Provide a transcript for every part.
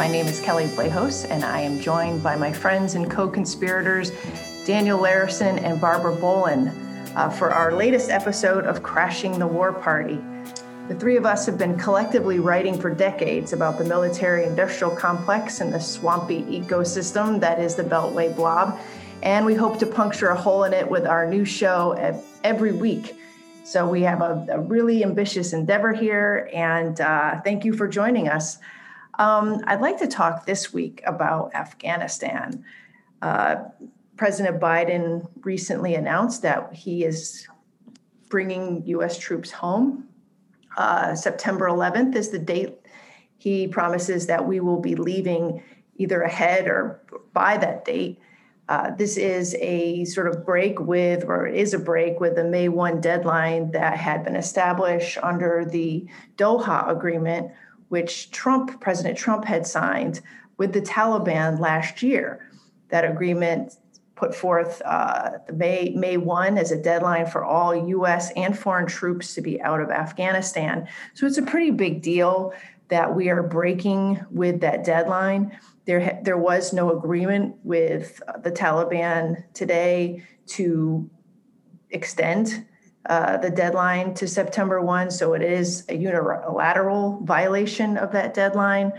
My name is Kelley Vlahos, and I am joined by my friends and co conspirators, Daniel Larison and Barbara Boland, uh, for our latest episode of Crashing the War Party. The three of us have been collectively writing for decades about the military industrial complex and the swampy ecosystem that is the Beltway blob, and we hope to puncture a hole in it with our new show every week. So we have a, a really ambitious endeavor here, and uh, thank you for joining us. Um, I'd like to talk this week about Afghanistan. Uh, President Biden recently announced that he is bringing U.S. troops home. Uh, September 11th is the date. He promises that we will be leaving either ahead or by that date. Uh, this is a sort of break with, or is a break with the May 1 deadline that had been established under the Doha Agreement, which Trump, President Trump, had signed with the Taliban last year. That agreement put forth uh, May May 1 as a deadline for all U.S. and foreign troops to be out of Afghanistan. So it's a pretty big deal that we are breaking with that deadline. There, there was no agreement with the Taliban today to extend uh, the deadline to September 1. So it is a unilateral violation of that deadline.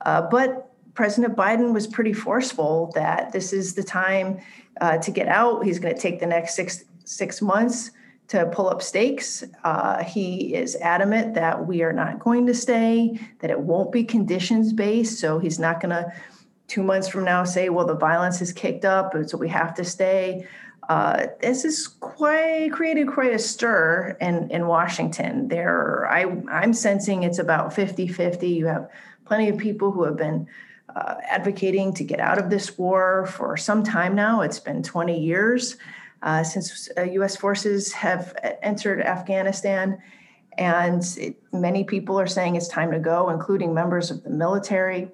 Uh, but President Biden was pretty forceful that this is the time uh, to get out. He's going to take the next six six months to pull up stakes. Uh, he is adamant that we are not going to stay, that it won't be conditions based. So he's not going to, two months from now, say, well, the violence has kicked up, so we have to stay. Uh, this has quite created quite a stir in, in Washington. There, I, I'm sensing it's about 50 50. You have plenty of people who have been uh, advocating to get out of this war for some time now. It's been 20 years uh, since uh, U.S. forces have entered Afghanistan. And it, many people are saying it's time to go, including members of the military.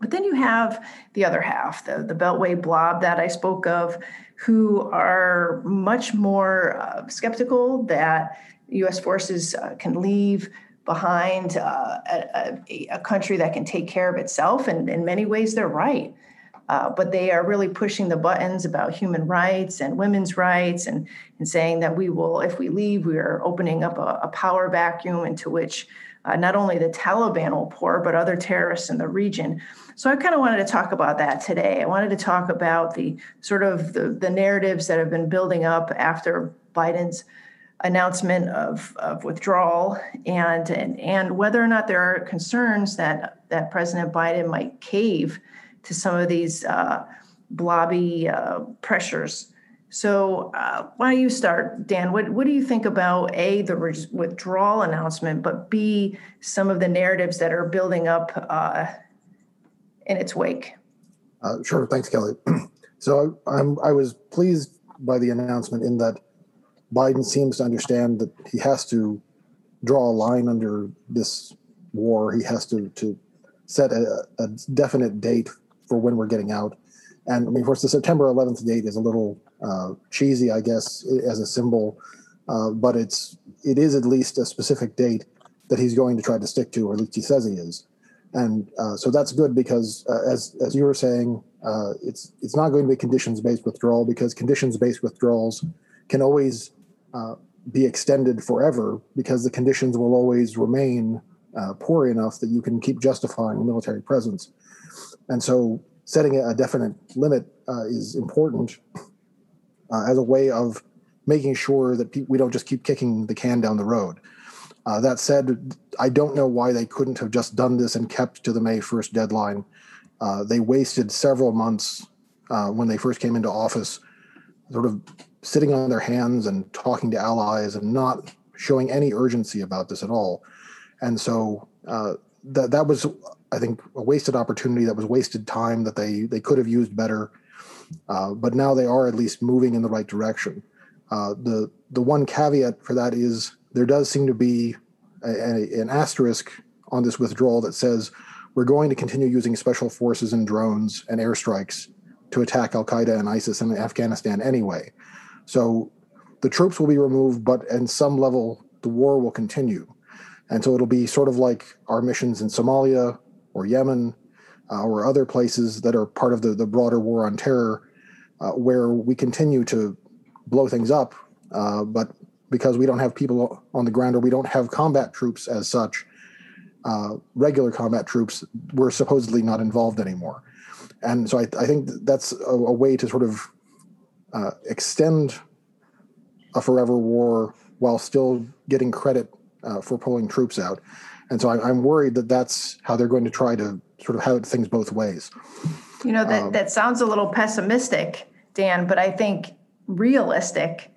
But then you have the other half, the, the Beltway blob that I spoke of, who are much more uh, skeptical that U.S. forces uh, can leave behind uh, a, a, country that can take care of itself. And in many ways, they're right. Uh, but they are really pushing the buttons about human rights and women's rights and, and saying that we will, if we leave, we are opening up a, a power vacuum into which uh, not only the Taliban will pour, but other terrorists in the region. So I kind of wanted to talk about that today. I wanted to talk about the sort of the, the narratives that have been building up after Biden's announcement of, of withdrawal and, and and whether or not there are concerns that that President Biden might cave to some of these uh, blobby uh, pressures. So uh, why don't you start, Dan? What what do you think about a the re- withdrawal announcement, but b some of the narratives that are building up uh, in its wake? Uh, sure. Thanks, Kelley. so I'm I was pleased by the announcement in that Biden seems to understand that he has to draw a line under this war. He has to to set a, a definite date for when we're getting out. And I mean, of course, the September 11th date is a little uh, cheesy, I guess, as a symbol, uh, but it's it is at least a specific date that he's going to try to stick to, or at least he says he is. And uh, so that's good because, uh, as as you were saying, uh, it's it's not going to be conditions based withdrawal because conditions based withdrawals can always uh, be extended forever because the conditions will always remain poor enough that you can keep justifying military presence. And so setting a definite limit is important uh, as a way of making sure that pe- we don't just keep kicking the can down the road. Uh, that said, I don't know why they couldn't have just done this and kept to the May 1st deadline. Uh, they wasted several months uh, when they first came into office, sort of sitting on their hands and talking to allies and not showing any urgency about this at all. And so uh, that that was I think a wasted opportunity. That was wasted time that they they could have used better. Uh, but now they are at least moving in the right direction. Uh, the the one caveat for that is there does seem to be a, a, an asterisk on this withdrawal that says we're going to continue using special forces and drones and airstrikes to attack Al Qaeda and ISIS in Afghanistan anyway. So the troops will be removed, but in some level the war will continue. And so it'll be sort of like our missions in Somalia or Yemen. Uh, or other places that are part of the, the broader war on terror, uh, where we continue to blow things up, uh, but because we don't have people on the ground or we don't have combat troops as such, uh, regular combat troops, we're supposedly not involved anymore. And so I, I think that's a, a, way to sort of uh, extend a forever war while still getting credit uh, for pulling troops out. And so I, am worried that that's how they're going to try to sort of have things both ways. You know, that, um, that sounds a little pessimistic, Dan, but I think realistic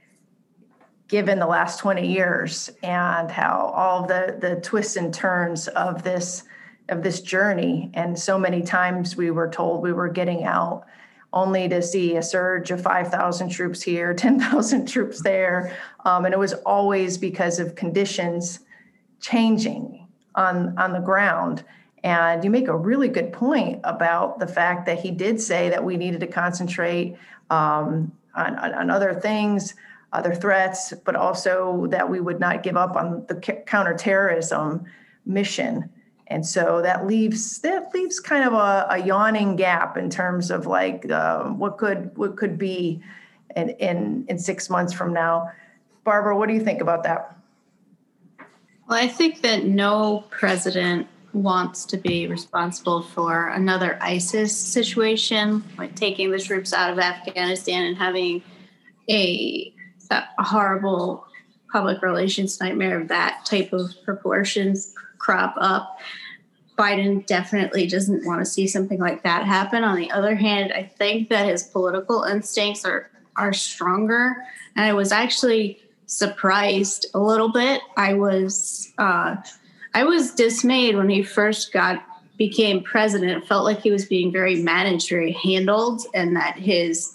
given the last 20 years and how all the, the twists and turns of this of this journey. And so many times we were told we were getting out only to see a surge of 5,000 troops here, 10,000 troops there. Um, and it was always because of conditions changing on, on the ground. And you make a really good point about the fact that he did say that we needed to concentrate um, on, on, on, other things, other threats, but also that we would not give up on the counterterrorism mission. And so that leaves that leaves kind of a, a yawning gap in terms of like uh, what could what could be in, in in six months from now. Barbara, what do you think about that? Well, I think that no president wants to be responsible for another ISIS situation, like taking the troops out of Afghanistan and having a, a horrible public relations nightmare of that type of proportions crop up. Biden definitely doesn't want to see something like that happen. On the other hand, I think that his political instincts are are stronger. And I was actually surprised a little bit. I was uh, I was dismayed when he first got became president. It felt like he was being very managed, very handled, and that his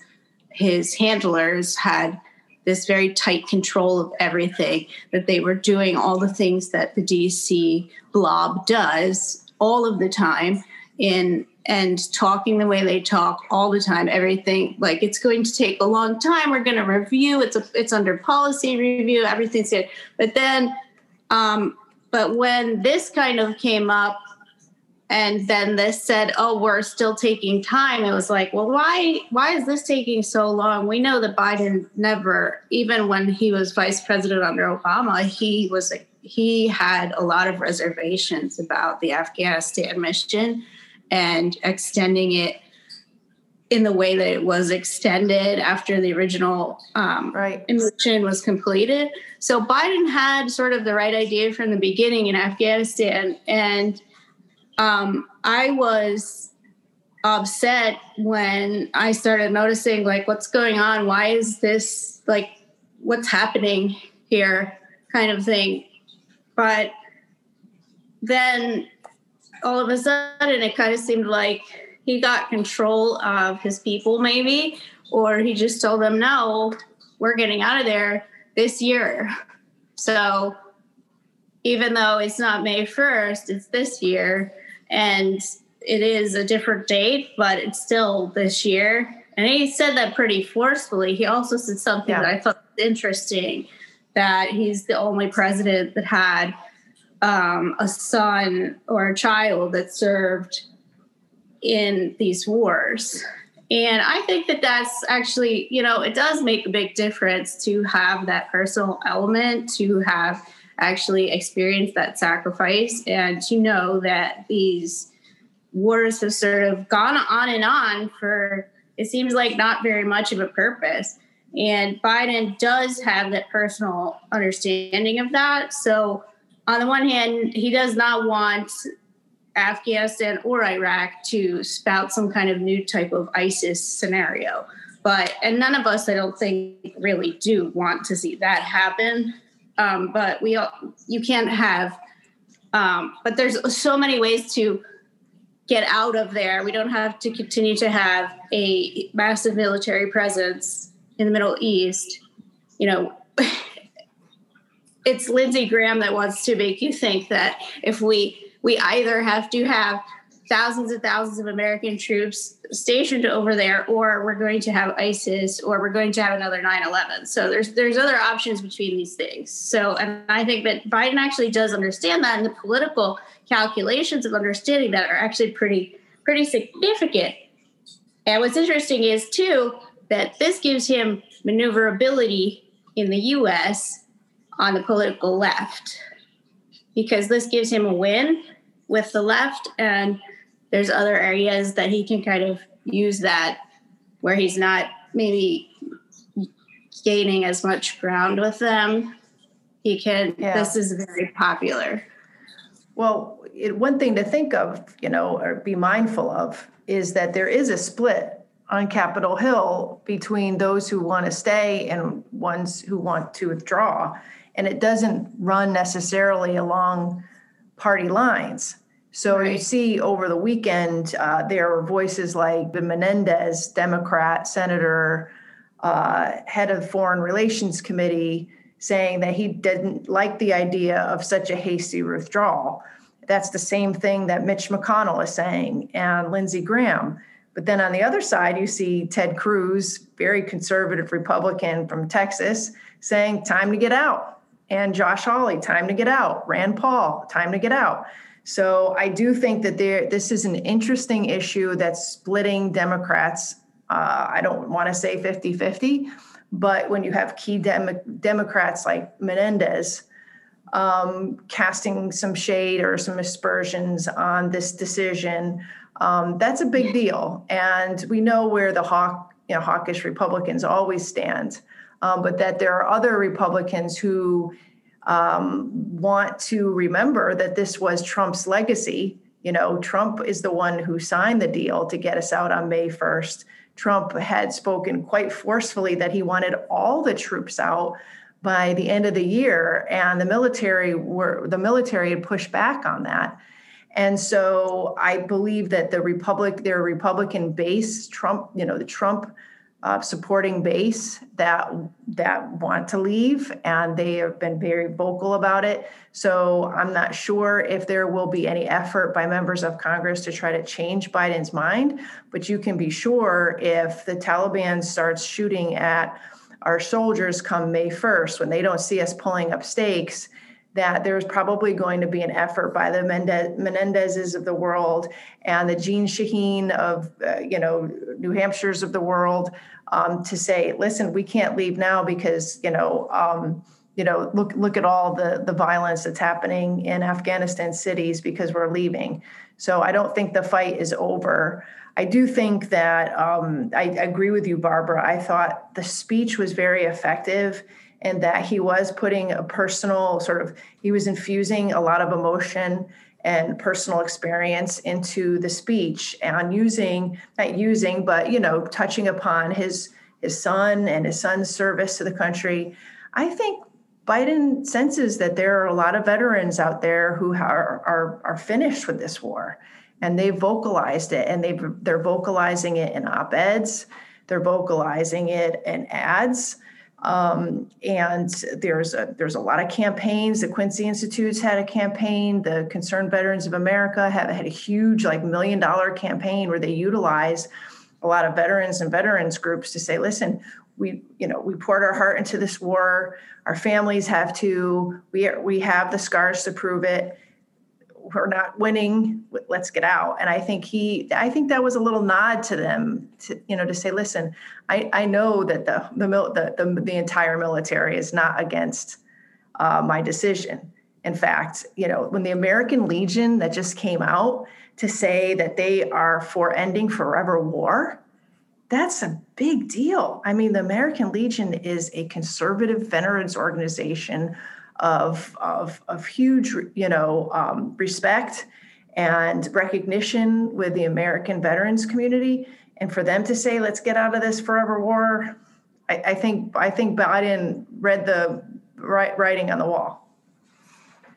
his handlers had this very tight control of everything. That they were doing all the things that the DC blob does all of the time in and talking the way they talk all the time everything like it's going to take a long time we're going to review it's a it's under policy review everything's good but then um but when this kind of came up and then this said oh we're still taking time it was like well why why is this taking so long? We know that biden never even when he was vice president under obama he was he had a lot of reservations about the afghanistan mission and extending it in the way that it was extended after the original um, right. mission was completed. So Biden had sort of the right idea from the beginning in Afghanistan, and um, I was upset when I started noticing like what's going on. Why is this like what's happening here, kind of thing. But then all of a sudden it kind of seemed like he got control of his people maybe or he just told them no we're getting out of there this year. So even though it's not may 1st it's this year and it is a different date but it's still this year. And he said that pretty forcefully. He also said something yeah. that i thought was interesting that he's the only president that had um, a son or a child that served in these wars. And I think that that's actually, you know, it does make a big difference to have that personal element, to have actually experienced that sacrifice, and to know that these wars have sort of gone on and on for, it seems like not very much of a purpose. And Biden does have that personal understanding of that. So on the one hand, he does not want Afghanistan or Iraq to spout some kind of new type of ISIS scenario. But, and none of us, I don't think, really do want to see that happen. Um, but we, all, you can't have, um, but there's so many ways to get out of there. We don't have to continue to have a massive military presence in the Middle East. You know, it's Lindsey Graham that wants to make you think that if we we either have to have thousands and thousands of American troops stationed over there, or we're going to have ISIS, or we're going to have another 9/11. So there's there's other options between these things. So, and I think that Biden actually does understand that, and the political calculations of understanding that are actually pretty pretty significant. And what's interesting is, too, that this gives him maneuverability in the US on the political left because this gives him a win with the left and there's other areas that he can kind of use that where he's not maybe gaining as much ground with them. He can yeah. this is very popular. Well it, one thing to think of you know or be mindful of is that there is a split on capitol hill between those who want to stay and ones who want to withdraw. And it doesn't run necessarily along party lines so right. you see over the weekend, uh, there were voices like the Menendez, Democrat senator, uh, head of Foreign Relations Committee, saying that he didn't like the idea of such a hasty withdrawal. That's the same thing that Mitch McConnell is saying and Lindsey Graham. But then on the other side, you see Ted Cruz, very conservative Republican from Texas, saying, time to get out. And Josh Hawley, time to get out. Rand Paul, time to get out. So I do think that there this is an interesting issue that's splitting Democrats. Uh, I don't want to say 50 50, but when you have key Dem- Democrats like Menendez um, casting some shade or some aspersions on this decision, um, that's a big deal. And we know where the hawk, you know, hawkish Republicans always stand, um, but that there are other Republicans who um, want to remember that this was Trump's legacy. You know, Trump is the one who signed the deal to get us out on May 1st. Trump had spoken quite forcefully that he wanted all the troops out by the end of the year, and the military were the military had pushed back on that. And so I believe that the Republic, their Republican base, Trump, you know, the Trump uh, supporting base that that want to leave, and they have been very vocal about it. So I'm not sure if there will be any effort by members of Congress to try to change Biden's mind. But you can be sure if the Taliban starts shooting at our soldiers come May 1st, when they don't see us pulling up stakes, that there's probably going to be an effort by the Menendezes of the world and the Jeanne Shaheen of, uh, you know, New Hampshire's of the world um, to say, listen, we can't leave now because you know, um, you know, look look at all the the violence that's happening in Afghanistan cities because we're leaving. So I don't think the fight is over. I do think that um, I agree with you, Barbara. I thought the speech was very effective and that he was putting a personal sort of he was infusing a lot of emotion and personal experience into the speech and using not using but you know touching upon his his son and his son's service to the country. I think biden senses that there are a lot of veterans out there who are are, are finished with this war and they've vocalized it and they they're vocalizing it in op-eds. They're vocalizing it in ads um, and there's a, there's a lot of campaigns. The Quincy Institute's had a campaign. The Concerned Veterans of America have had a huge, like, million dollar campaign where they utilize a lot of veterans and veterans groups to say, listen, we you know we poured our heart into this war. Our families have to. We are, we have the scars to prove it we're not winning let's get out. And i think he i think that was a little nod to them to you know to say listen i i know that the the the, the, the entire military is not against uh, my decision. In fact you know when the american legion that just came out to say that they are for ending forever war that's a big deal. I mean the american legion is a conservative veterans organization of, of, of huge, you know, um, respect and recognition with the American veterans community. And for them to say, let's get out of this forever war, I, I think I think Biden read the writing on the wall.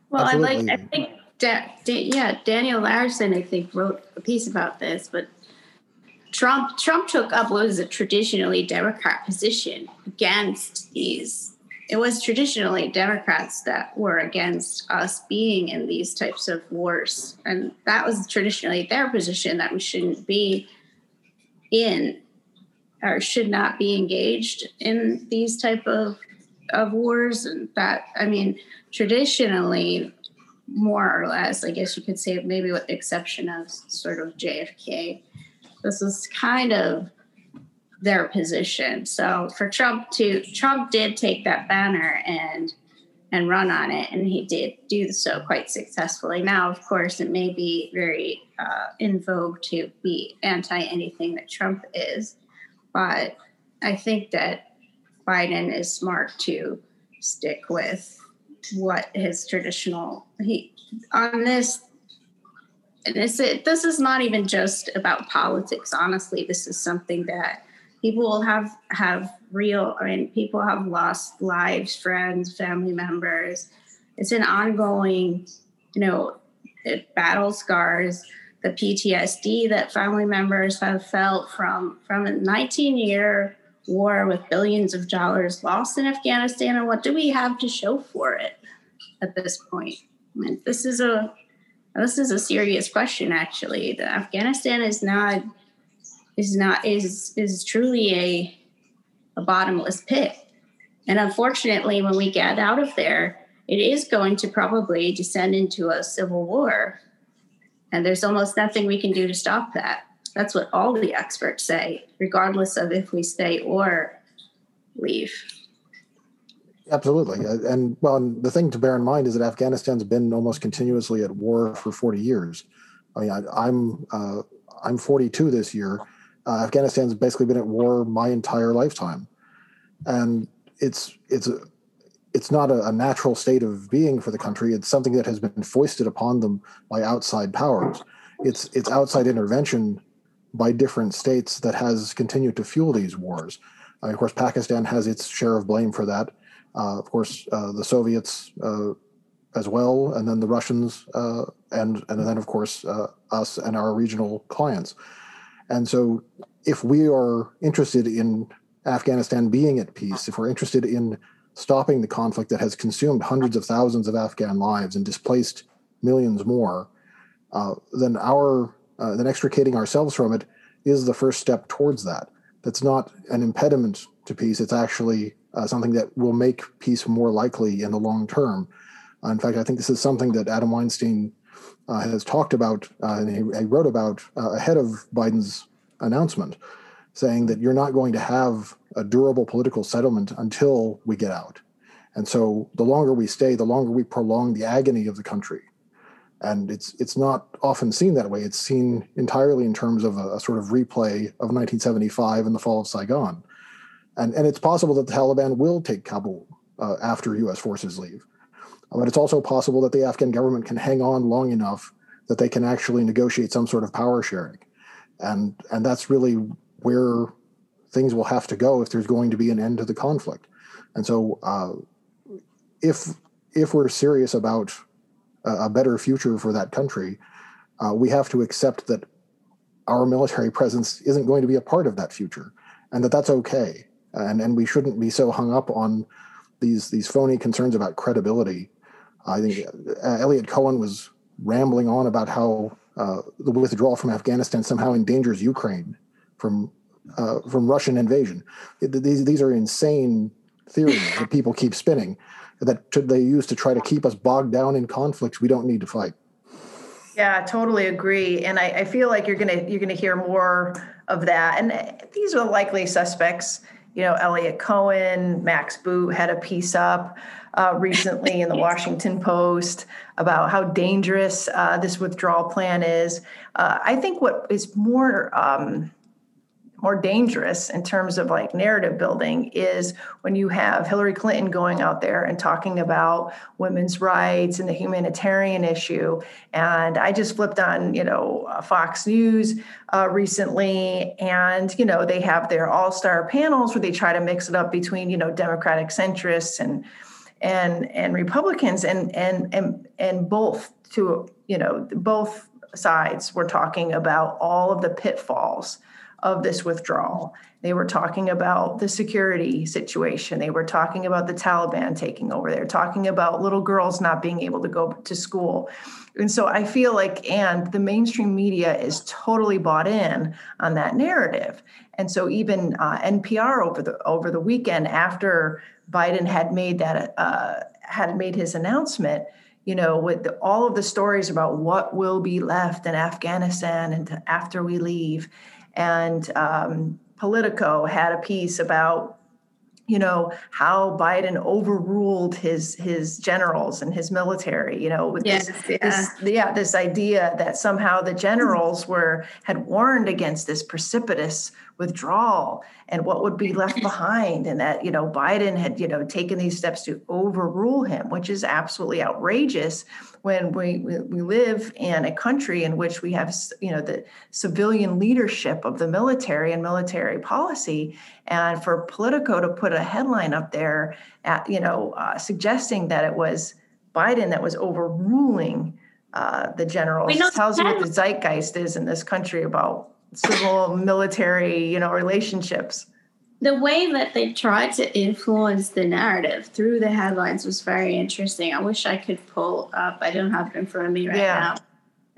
Well, Absolutely. I like I think da, da, yeah, Daniel Larison I think wrote a piece about this, but Trump Trump took up what was a traditionally Democrat position against these it was traditionally Democrats that were against us being in these types of wars. And that was traditionally their position that we shouldn't be in or should not be engaged in these type of of wars and that i mean traditionally more or less, I guess you could say, maybe with the exception of sort of JFK, this is kind of their position. So for Trump to Trump did take that banner and and run on it, and he did do so quite successfully. Now, of course, it may be very uh, in vogue to be anti anything that Trump is, but I think that Biden is smart to stick with what his traditional he on this and this this is not even just about politics honestly this is something that people have have real i mean people have lost lives friends family members. It's an ongoing you know battle scars. The ptsd that family members have felt from from a 19 year war with billions of dollars lost in afghanistan and what do we have to show for it at this point? I mean, this is a this is a serious question actually. The afghanistan is not is not is is truly a a bottomless pit. And unfortunately, when we get out of there, it is going to probably descend into a civil war. And there's almost nothing we can do to stop that. That's what all the experts say, regardless of if we stay or leave. Absolutely. Uh, and well, and the thing to bear in mind is that Afghanistan's been almost continuously at war for 40 years. I mean, I, am I'm, uh, I'm 42 this year, uh, Afghanistan's basically been at war my entire lifetime, and it's it's a, it's not a, a, natural state of being for the country. It's something that has been foisted upon them by outside powers. It's it's outside intervention by different states that has continued to fuel these wars. Uh, of course, Pakistan has its share of blame for that. Uh, of course, uh, the Soviets uh, as well, and then the Russians, uh, and and then of course us and our regional clients. And so, if we are interested in Afghanistan being at peace, if we're interested in stopping the conflict that has consumed hundreds of thousands of Afghan lives and displaced millions more, uh, then our uh, then extricating ourselves from it is the first step towards that. That's not an impediment to peace. It's actually uh, something that will make peace more likely in the long term. Uh, in fact, I think this is something that Adam Weinstein has talked about uh, and he, he, wrote about uh, ahead of Biden's announcement, saying that you're not going to have a durable political settlement until we get out. And so the longer we stay, the longer we prolong the agony of the country. And it's it's not often seen that way. It's seen entirely in terms of a, a sort of replay of 1975 and the fall of Saigon. And, and it's possible that the Taliban will take Kabul uh, after U.S. forces leave. But it's also possible that the Afghan government can hang on long enough that they can actually negotiate some sort of power sharing. And, and that's really where things will have to go if there's going to be an end to the conflict. And so, uh, if if we're serious about a, a better future for that country, uh, we have to accept that our military presence isn't going to be a part of that future, and that that's okay. And and we shouldn't be so hung up on these these phony concerns about credibility I think uh, Eliot Cohen was rambling on about how uh, the withdrawal from Afghanistan somehow endangers Ukraine from uh, from Russian invasion. It, these these are insane theories that people keep spinning that they use to try to keep us bogged down in conflicts we don't need to fight. Yeah, totally agree. And I, I feel like you're gonna you're gonna hear more of that. And these are the likely suspects. You know, Eliot Cohen, Max Boot had a piece up uh, recently in the Washington Post about how dangerous uh, this withdrawal plan is. Uh, I think what is more um, more dangerous in terms of like narrative building is when you have Hillary Clinton going out there and talking about women's rights and the humanitarian issue. And I just flipped on, you know, uh, Fox News uh, recently, and you know they have their all-star panels where they try to mix it up between you know Democratic centrists and and and Republicans and and and and both to you know both sides were talking about all of the pitfalls of this withdrawal. They were talking about the security situation. They were talking about the Taliban taking over. They were talking about little girls not being able to go to school. And so I feel like, and the mainstream media is totally bought in on that narrative. And so even uh, NPR over the over the weekend after Biden had made that uh, had made his announcement, you know, with the, all of the stories about what will be left in Afghanistan and after we leave. And um, Politico had a piece about you know how Biden overruled his his generals and his military. You know, with yes, this, yeah. this yeah this idea that somehow the generals were had warned against this precipitous withdrawal and what would be left behind, and that you know Biden had you know taken these steps to overrule him, which is absolutely outrageous when we, we live in a country in which we have you know the civilian leadership of the military and military policy. And for politico to put a headline up there at you know uh, suggesting that it was biden that was overruling uh, the generals tells you what the zeitgeist is in this country about civil military you know relationships the way that they tried to influence the narrative through the headlines was very interesting. I wish I could pull up. I don't have it in front of me right yeah. now.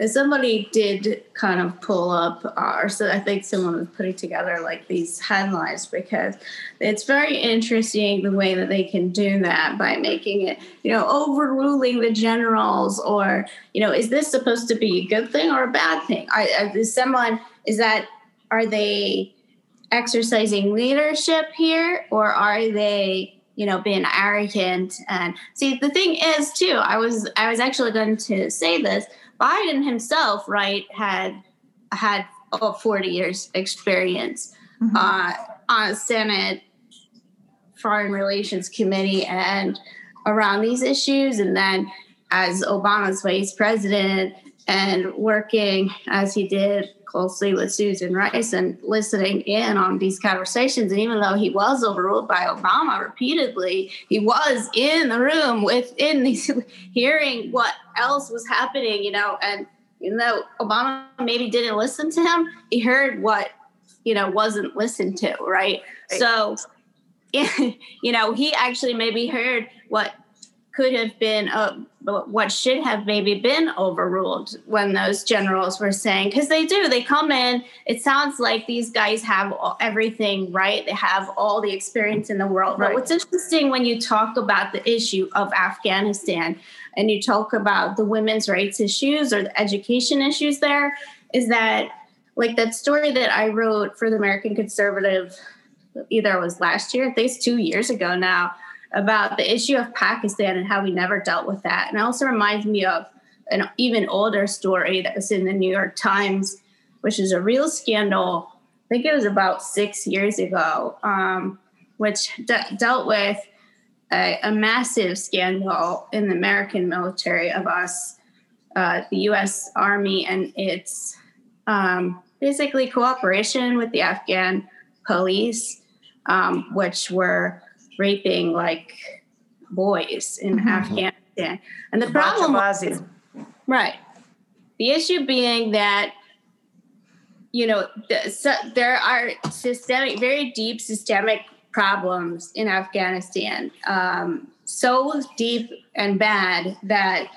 Somebody did kind of pull up, uh, or so I think someone was putting together like these headlines because it's very interesting the way that they can do that by making it, you know, overruling the generals, or you know, is this supposed to be a good thing or a bad thing? Is someone is that are they exercising leadership here or are they you know being arrogant. And see the thing is too i was i was actually going to say this. Biden himself right had had oh, 40 years experience mm-hmm. uh, on senate foreign relations committee and around these issues. And then as obama's vice president and working as he did closely with Susan Rice and listening in on these conversations. And even though he was overruled by Obama repeatedly, he was in the room within these hearing what else was happening, you know, and even though Obama maybe didn't listen to him, he heard what, you know, wasn't listened to, right? right. So, you know, he actually maybe heard what could have been uh, what should have maybe been overruled when those generals were saying because they do they come in it sounds like these guys have everything right they have all the experience in the world right. but what's interesting when you talk about the issue of afghanistan and you talk about the women's rights issues or the education issues there is that like that story that i wrote for the american conservative either it was last year i think it's two years ago now about the issue of Pakistan and how we never dealt with that. And it also reminds me of an even older story that was in the New York Times, which is a real scandal. I think it was about six years ago, um, which de- dealt with a, a, massive scandal in the American military of us, uh, the US Army, and its um, basically cooperation with the Afghan police, um, which were raping like boys in mm-hmm. Afghanistan. And the problem was, right. The issue being that you know the, so there are systemic, very deep systemic problems in Afghanistan, um, so deep and bad that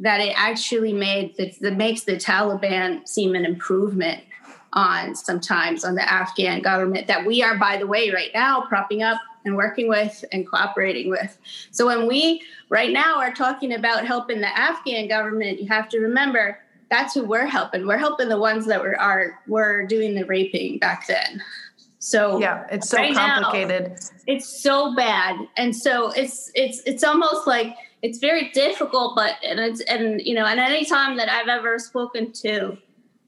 that it actually made that, that makes the Taliban seem an improvement on sometimes on the Afghan government that we are, by the way, right now propping up and working with and cooperating with. So when we right now are talking about helping the Afghan government, you have to remember that's who we're helping. We're helping the ones that were are were doing the raping back then. So yeah, it's so right complicated. Now, it's so bad, and so it's it's it's almost like it's very difficult. But and it's and you know, and any time that I've ever spoken to,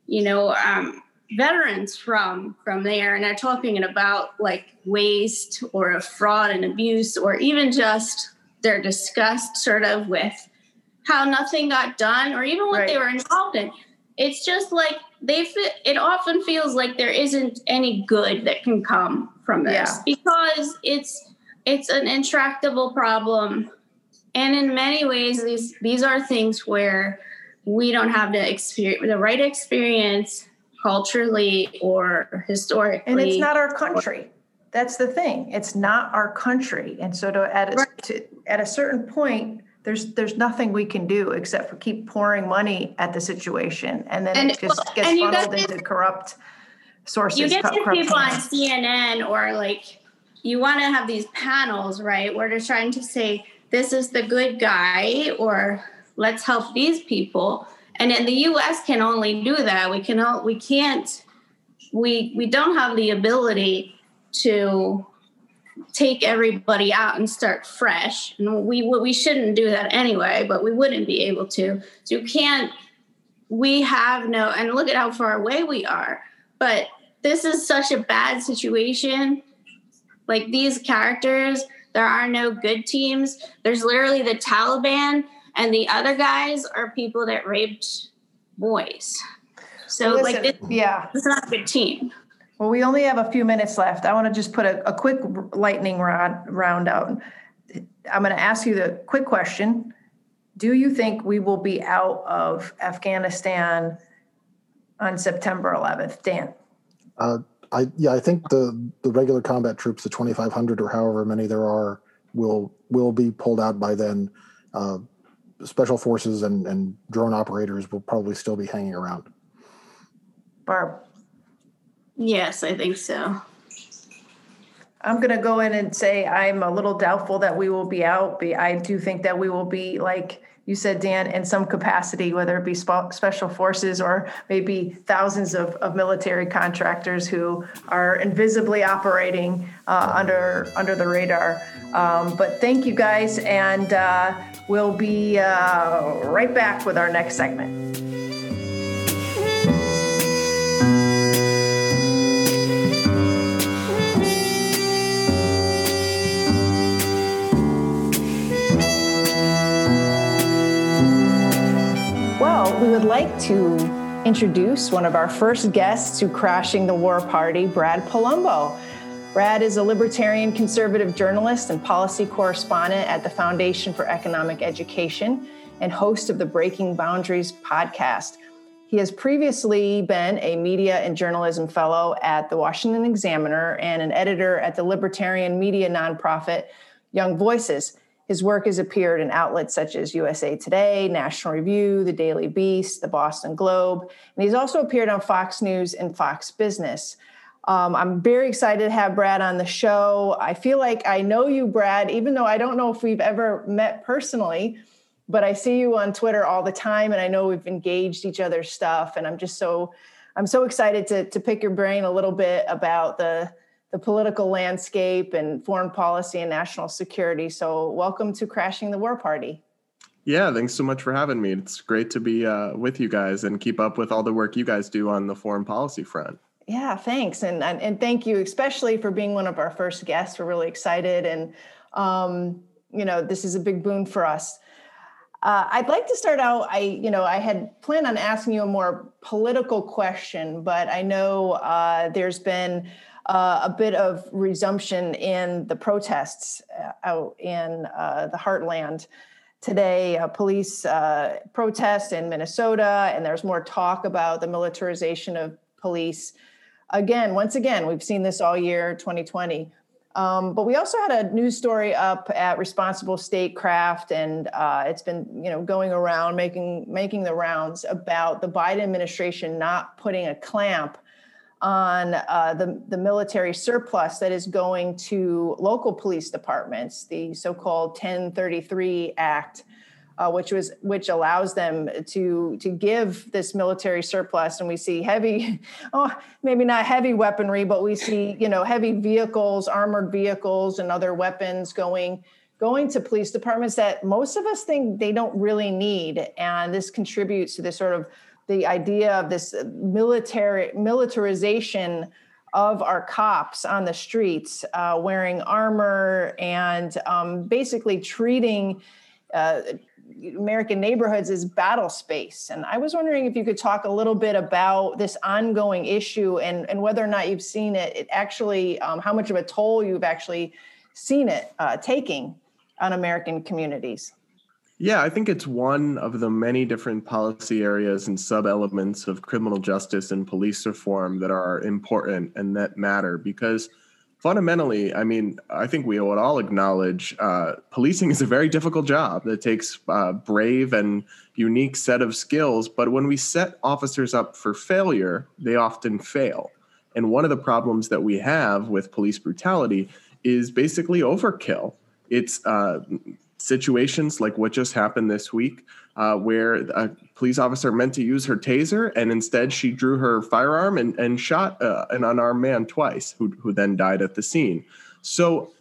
you know, um, veterans from from there and they're talking about like waste or a fraud and abuse or even just their disgust sort of with how nothing got done or even what right. they were involved in it's just like they fit it often feels like there isn't any good that can come from this yeah. because it's it's an intractable problem and in many ways these these are things where we don't have the experience the right experience culturally or historically. And it's not our country. That's the thing. It's not our country. And so to at a, right. to, at a certain point, there's there's nothing we can do except for keep pouring money at the situation, and then and, it just well, gets funneled into this, corrupt sources. You get to people on CNN or like you want to have these panels, right, where they're trying to say this is the good guy or let's help these people. And in the US can only do that. We can we can't we we don't have the ability to take everybody out and start fresh. And we we shouldn't do that anyway, but we wouldn't be able to. So you can't. We have no, and look at how far away we are. But this is such a bad situation. Like these characters, there are no good teams. There's literally the Taliban, and the other guys are people that raped boys. So Listen, like, this, yeah, it's not a good team. Well, we only have a few minutes left. I want to just put a, a quick lightning rod round out. I'm going to ask you the quick question. Do you think we will be out of Afghanistan on September 11th? Dan? Uh, I, yeah, I think the, the regular combat troops, the 2,500 or however many there are, will will be pulled out by then. Uh, special forces and, and drone operators will probably still be hanging around. Barb? Yes, I think so. I'm going to go in and say I'm a little doubtful that we will be out. I do think that we will be, like you said, Dan, in some capacity, whether it be special forces or maybe thousands of, of military contractors who are invisibly operating uh, under under the radar. Um, but thank you guys, and uh, we'll be uh, right back with our next segment. Well, we would like to introduce one of our first guests to Crashing the War Party, Brad Polumbo. Brad is a libertarian conservative journalist and policy correspondent at the Foundation for Economic Education and host of the Breaking Boundaries podcast. He has previously been a media and journalism fellow at the Washington Examiner and an editor at the libertarian media nonprofit Young Voices. His work has appeared in outlets such as USA Today, National Review, The Daily Beast, The Boston Globe, and he's also appeared on Fox News and Fox Business. Um, I'm very excited to have Brad on the show. I feel like I know you, Brad, even though I don't know if we've ever met personally, but I see you on Twitter all the time, and I know we've engaged each other's stuff. And I'm just so I'm so excited to to pick your brain a little bit about the the political landscape and foreign policy and national security. So, welcome to Crashing the War Party. Yeah, thanks so much for having me. It's great to be uh, with you guys and keep up with all the work you guys do on the foreign policy front. Yeah, thanks, and and, and thank you especially for being one of our first guests. We're really excited, and um, you know this is a big boon for us. Uh, I'd like to start out. I, you know, I had planned on asking you a more political question, but I know uh, there's been uh, a bit of resumption in the protests uh, out in uh, the heartland today. Uh, police uh, protest in Minnesota, and there's more talk about the militarization of police. Again, once again, we've seen this all year 2020. Um, but we also had a news story up at Responsible Statecraft, and uh, it's been you know going around making making the rounds about the Biden administration not putting a clamp on uh, the, the military surplus that is going to local police departments, the so-called 1033 Act, uh, which was which allows them to to give this military surplus, and we see heavy, oh maybe not heavy weaponry, but we see you know heavy vehicles, armored vehicles, and other weapons going going to police departments that most of us think they don't really need, and this contributes to this sort of the idea of this military militarization of our cops on the streets, uh, wearing armor and um, basically treating uh, American neighborhoods is battle space. And I was wondering if you could talk a little bit about this ongoing issue and, and whether or not you've seen it, it actually, um, how much of a toll you've actually seen it uh, taking on American communities. Yeah, I think it's one of the many different policy areas and sub elements of criminal justice and police reform that are important and that matter because fundamentally, I mean, I think we would all acknowledge uh, policing is a very difficult job that takes a uh, brave and unique set of skills. But when we set officers up for failure, they often fail. And one of the problems that we have with police brutality is basically overkill. It's uh, situations like what just happened this week, uh, where a police officer meant to use her taser and instead she drew her firearm and, and shot uh, an unarmed man twice, who, who then died at the scene. So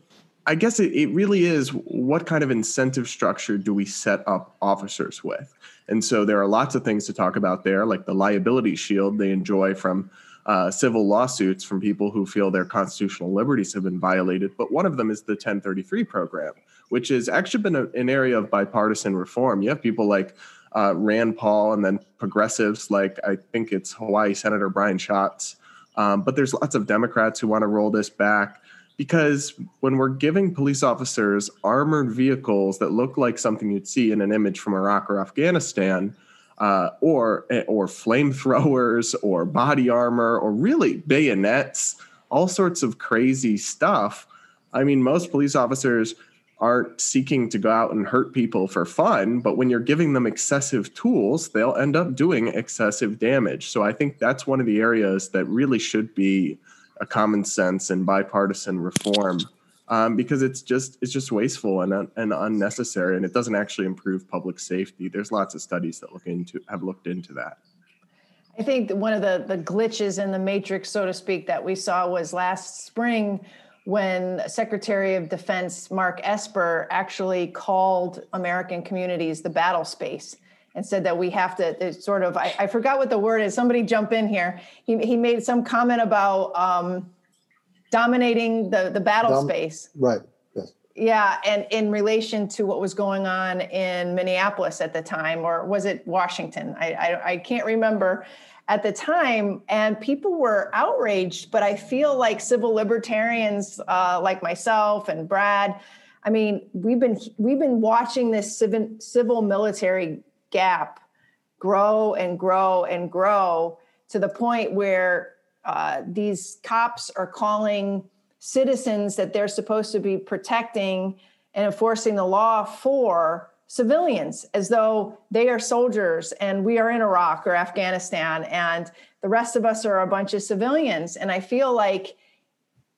I guess it, it really is what kind of incentive structure do we set up officers with? And so there are lots of things to talk about there, like the liability shield they enjoy from uh, civil lawsuits from people who feel their constitutional liberties have been violated. But one of them is the 1033 program, which has actually been a, an area of bipartisan reform. You have people like uh, Rand Paul and then progressives like I think it's Hawaii Senator Brian Schatz. Um, but there's lots of Democrats who want to roll this back because when we're giving police officers armored vehicles that look like something you'd see in an image from Iraq or Afghanistan, uh, or or flamethrowers, or body armor, or really bayonets, all sorts of crazy stuff. I mean, most police officers aren't seeking to go out and hurt people for fun, but when you're giving them excessive tools, they'll end up doing excessive damage. So I think that's one of the areas that really should be a common sense and bipartisan reform um, because it's just it's just wasteful and, and unnecessary and it doesn't actually improve public safety there's lots of studies that look into have looked into that i think one of the the glitches in the matrix so to speak that we saw was last spring when secretary of defense mark esper actually called american communities the battle space and said that we have to sort of I, I, forgot what the word is. Somebody jump in here. He, he made some comment about um, dominating the, the battle Dom- space. right yes. Yeah and in relation to what was going on in minneapolis at the time or was it washington? I, I, I can't remember at the time and people were outraged but i feel like civil libertarians uh, like myself and brad I mean, we've been we've been watching this civil, civil military gap grow and grow and grow to the point where uh, these cops are calling citizens that they're supposed to be protecting and enforcing the law for civilians as though they are soldiers and we are in Iraq or Afghanistan and the rest of us are a bunch of civilians. And I feel like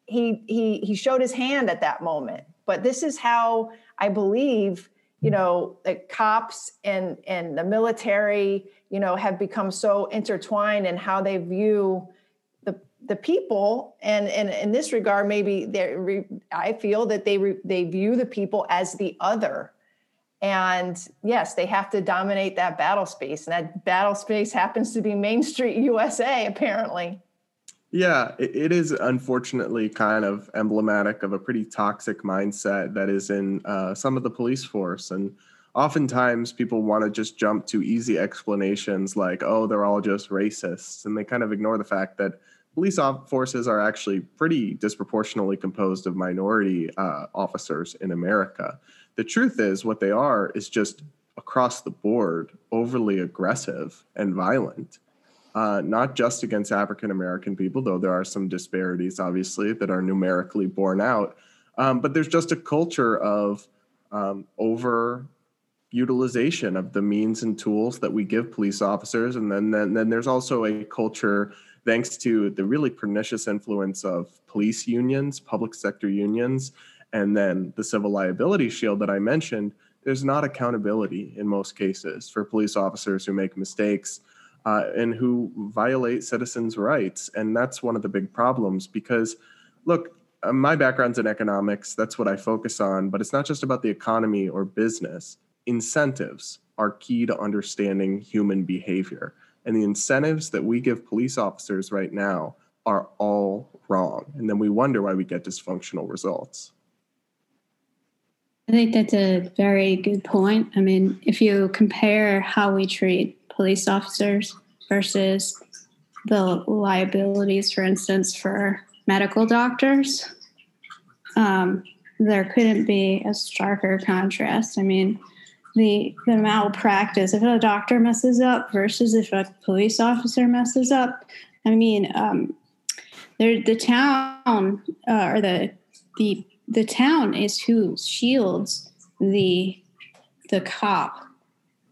he he he showed his hand at that moment. But this is how I believe you know the cops and and the military you know have become so intertwined in how they view the the people. And and in this regard maybe they i feel that they they view the people as the other and yes they have to dominate that battle space and that battle space happens to be main street usa apparently yeah, it is unfortunately kind of emblematic of a pretty toxic mindset that is in uh, some of the police force. And oftentimes people want to just jump to easy explanations like, oh, they're all just racists. And they kind of ignore the fact that police forces are actually pretty disproportionately composed of minority uh, officers in America. The truth is, what they are is just across the board overly aggressive and violent uh, not just against African American people, though there are some disparities, obviously, that are numerically borne out. Um, but there's just a culture of um, over utilization of the means and tools that we give police officers. And then, then, then there's also a culture, thanks to the really pernicious influence of police unions, public sector unions, and then the civil liability shield that I mentioned, there's not accountability in most cases for police officers who make mistakes uh, and who violate citizens' rights. And that's one of the big problems because, look, uh, my background's in economics, that's what I focus on, but it's not just about the economy or business. Incentives are key to understanding human behavior. And the incentives that we give police officers right now are all wrong. And then we wonder why we get dysfunctional results. I think that's a very good point. I mean, if you compare how we treat police officers versus the liabilities, for instance, for medical doctors, um, there couldn't be a starker contrast. I mean, the the malpractice if a doctor messes up versus if a police officer messes up. I mean, um, the town uh, or the the the town is who shields the the cop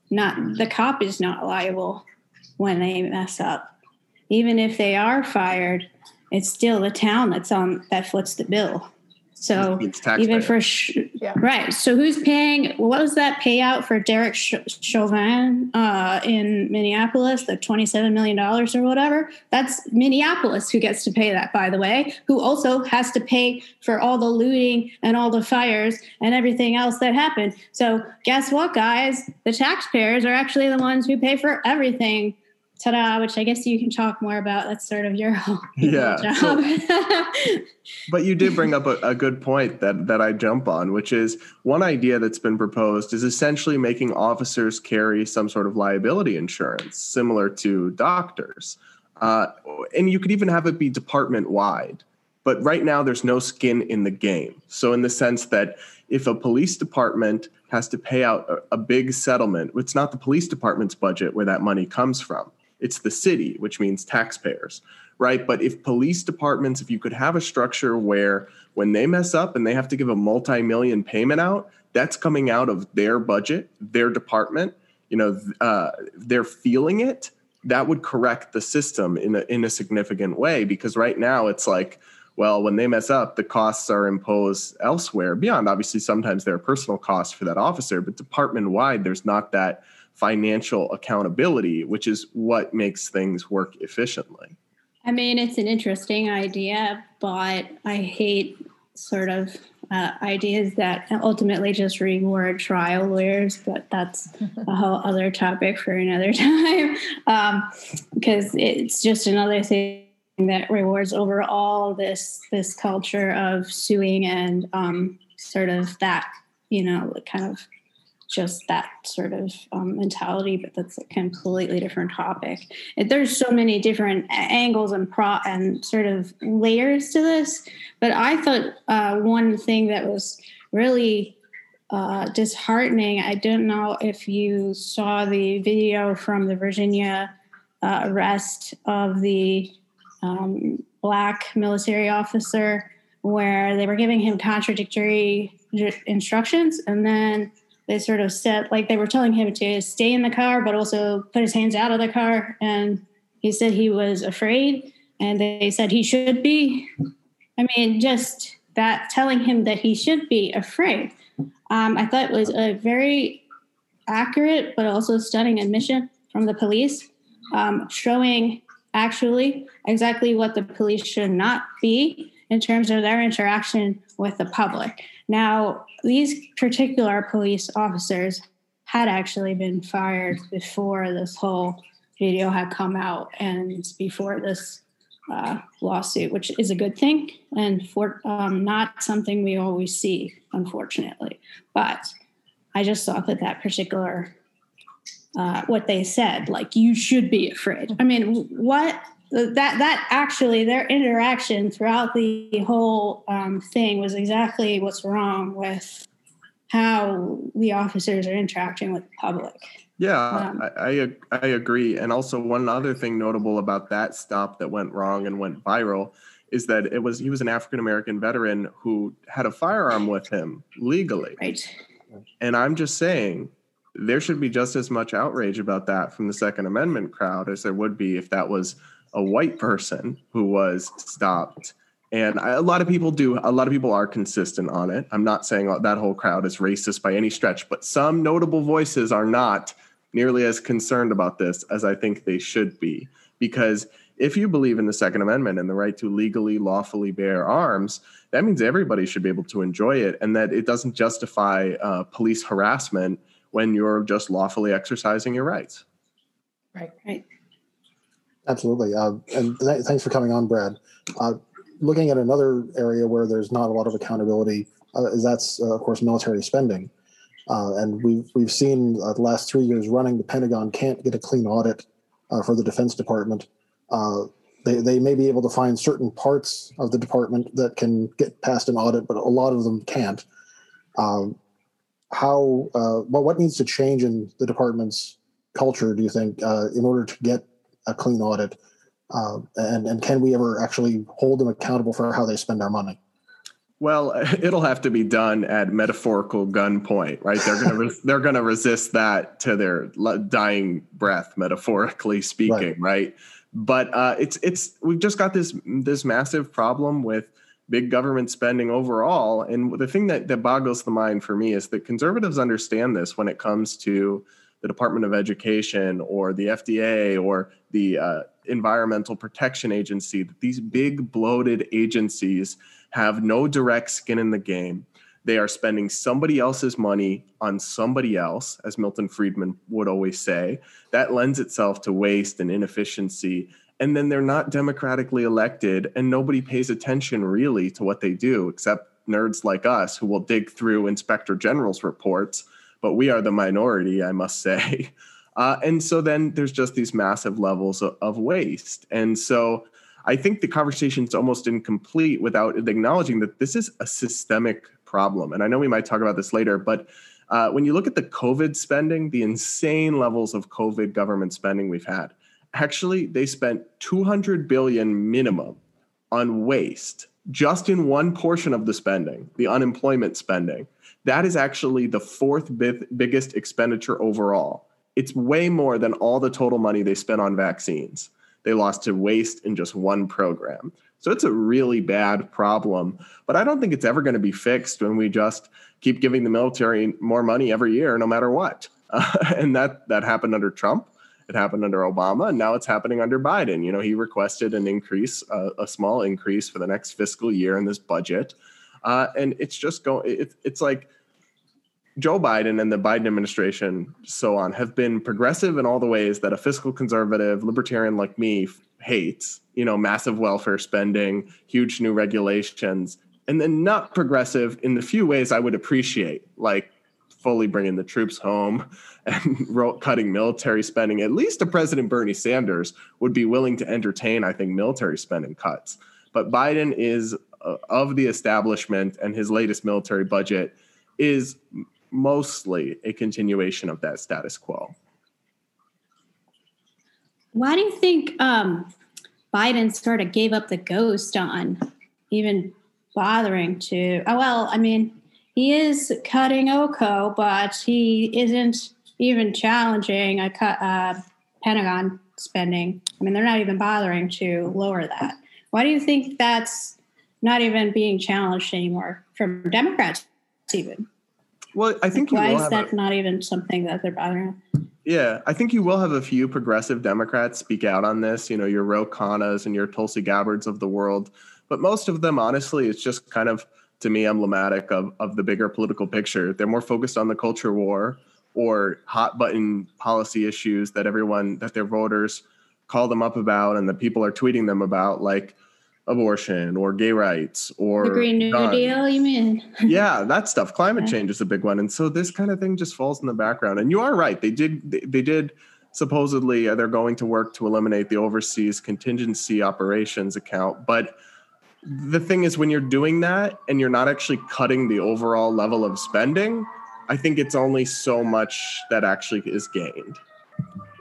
not the cop is not liable when they mess up. Even if they are fired, it's still the town that's on that foots the bill. So Which means even for sh- Yeah. right. So who's paying? What was that payout for Derek Ch- Chauvin uh, in Minneapolis? The twenty-seven million dollars or whatever. That's Minneapolis who gets to pay that, by the way. Who also has to pay for all the looting and all the fires and everything else that happened. So guess what, guys? The taxpayers are actually the ones who pay for everything. Ta-da! Which I guess you can talk more about. That's sort of your whole Yeah, so- job. But you did bring up a, a good point that that I jump on, which is one idea that's been proposed is essentially making officers carry some sort of liability insurance, similar to doctors, uh, and you could even have it be department wide. But right now, there's no skin in the game. So, in the sense that if a police department has to pay out a, a big settlement, it's not the police department's budget where that money comes from. It's the city, which means taxpayers right? But if police departments, if you could have a structure where when they mess up and they have to give a multi-million payment out, that's coming out of their budget, their department, you know, uh, they're feeling it. That would correct the system in a, in a significant way because right now it's like, well, when they mess up, the costs are imposed elsewhere beyond obviously sometimes there are personal costs for that officer, but department wide, there's not that financial accountability, which is what makes things work efficiently. I mean, it's an interesting idea, but I hate sort of uh, ideas that ultimately just reward trial lawyers. But that's a whole other topic for another time, um, because it's just another thing that rewards overall this this culture of suing and um, sort of that you know kind of just that sort of um, mentality, but that's a completely different topic. There's so many different angles and pro and sort of layers to this. But I thought uh, one thing that was really uh, disheartening. I don't know if you saw the video from the Virginia uh, arrest of the um, black military officer, where they were giving him contradictory instructions, and then they sort of said like they were telling him to stay in the car but also put his hands out of the car. And he said he was afraid and they said he should be. I mean just that telling him that he should be afraid um, i thought it was a very accurate but also stunning admission from the police um, showing actually exactly what the police should not be in terms of their interaction with the public now, these particular police officers had actually been fired before this whole video had come out and before this uh, lawsuit, which is a good thing and for um, not something we always see, unfortunately. But I just thought that that particular uh, what they said, like you should be afraid. I mean, what that that actually their interaction throughout the whole um, thing was exactly what's wrong with how the officers are interacting with the public. Yeah, Um, I, I I agree. And also one other thing notable about that stop that went wrong and went viral is that it was he was an African American veteran who had a firearm with him legally. Right. And I'm just saying there should be just as much outrage about that from the Second Amendment crowd as there would be if that was a white person who was stopped. And I, a lot of people do, a lot of people are consistent on it. I'm not saying that whole crowd is racist by any stretch, but some notable voices are not nearly as concerned about this as I think they should be. Because if you believe in the Second Amendment and the right to legally, lawfully bear arms, that means everybody should be able to enjoy it and that it doesn't justify uh, police harassment when you're just lawfully exercising your rights. Right. Right. Absolutely. Uh, and th- thanks for coming on, Brad. Uh, looking at another area where there's not a lot of accountability uh, is that's, uh, of course, military spending. Uh, and we've we've seen uh, the last three years running, the Pentagon can't get a clean audit for the Defense Department. They, they may be able to find certain parts of the department that can get past an audit, but a lot of them can't. Um, how well, what needs to change in the department's culture, do you think, in order to get a clean audit? Uh, and and can we ever actually hold them accountable for how they spend our money? Well, it'll have to be done at metaphorical gunpoint, right? They're gonna they're gonna resist that to their dying breath, metaphorically speaking, right? But uh, it's it's we've just got this this massive problem with big government spending overall. And the thing that, that boggles the mind for me is that conservatives understand this when it comes to the Department of Education or the FDA or the uh, Environmental Protection Agency, that these big bloated agencies have no direct skin in the game. They are spending somebody else's money on somebody else, as Milton Friedman would always say. That lends itself to waste and inefficiency. And then they're not democratically elected, and nobody pays attention really to what they do, except nerds like us who will dig through Inspector General's reports. But we are the minority, I must say. Uh, and so then there's just these massive levels of, of waste. And so I think the conversation is almost incomplete without acknowledging that this is a systemic problem. And I know we might talk about this later, but uh, when you look at the COVID spending, the insane levels of COVID government spending we've had, actually they spent 200 billion minimum on waste just in one portion of the spending, the unemployment spending. That is actually the fourth biggest expenditure overall. It's way more than all the total money they spent on vaccines. They lost to waste in just one program. So it's a really bad problem. But I don't think it's ever going to be fixed when we just keep giving the military more money every year, no matter what. Uh, and that that happened under Trump. It happened under Obama, and now it's happening under Biden. You know, he requested an increase, uh, a small increase for the next fiscal year in this budget, uh, and it's just going. It, it's like Joe Biden and the Biden administration, so on, have been progressive in all the ways that a fiscal conservative, libertarian like me hates. You know, massive welfare spending, huge new regulations, and then not progressive in the few ways I would appreciate, like fully bringing the troops home and cutting military spending. At least a President Bernie Sanders would be willing to entertain, I think, military spending cuts. But Biden is of the establishment, and his latest military budget is mostly a continuation of that status quo. Why do you think um, Biden sort of gave up the ghost on even bothering to? Oh, well, I mean, he is cutting OCO, but he isn't even challenging a cut, uh, Pentagon spending. I mean, they're not even bothering to lower that. Why do you think that's not even being challenged anymore from Democrats, even? Well, I think why is that a, not even something that they're bothering? Yeah, I think you will have a few progressive Democrats speak out on this. You know, your Ro Khannas and your Tulsi Gabbards of the world, but most of them, honestly, it's just kind of to me emblematic of of the bigger political picture. They're more focused on the culture war or hot button policy issues that everyone that their voters call them up about and that people are tweeting them about, like abortion or gay rights or the Green New guns. Deal, you mean? yeah, that stuff. Climate change is a big one, and so this kind of thing just falls in the background. And you are right; they did they, they did supposedly uh, they're going to work to eliminate the overseas contingency operations account, but the thing is when you're doing that and you're not actually cutting the overall level of spending i think it's only so much that actually is gained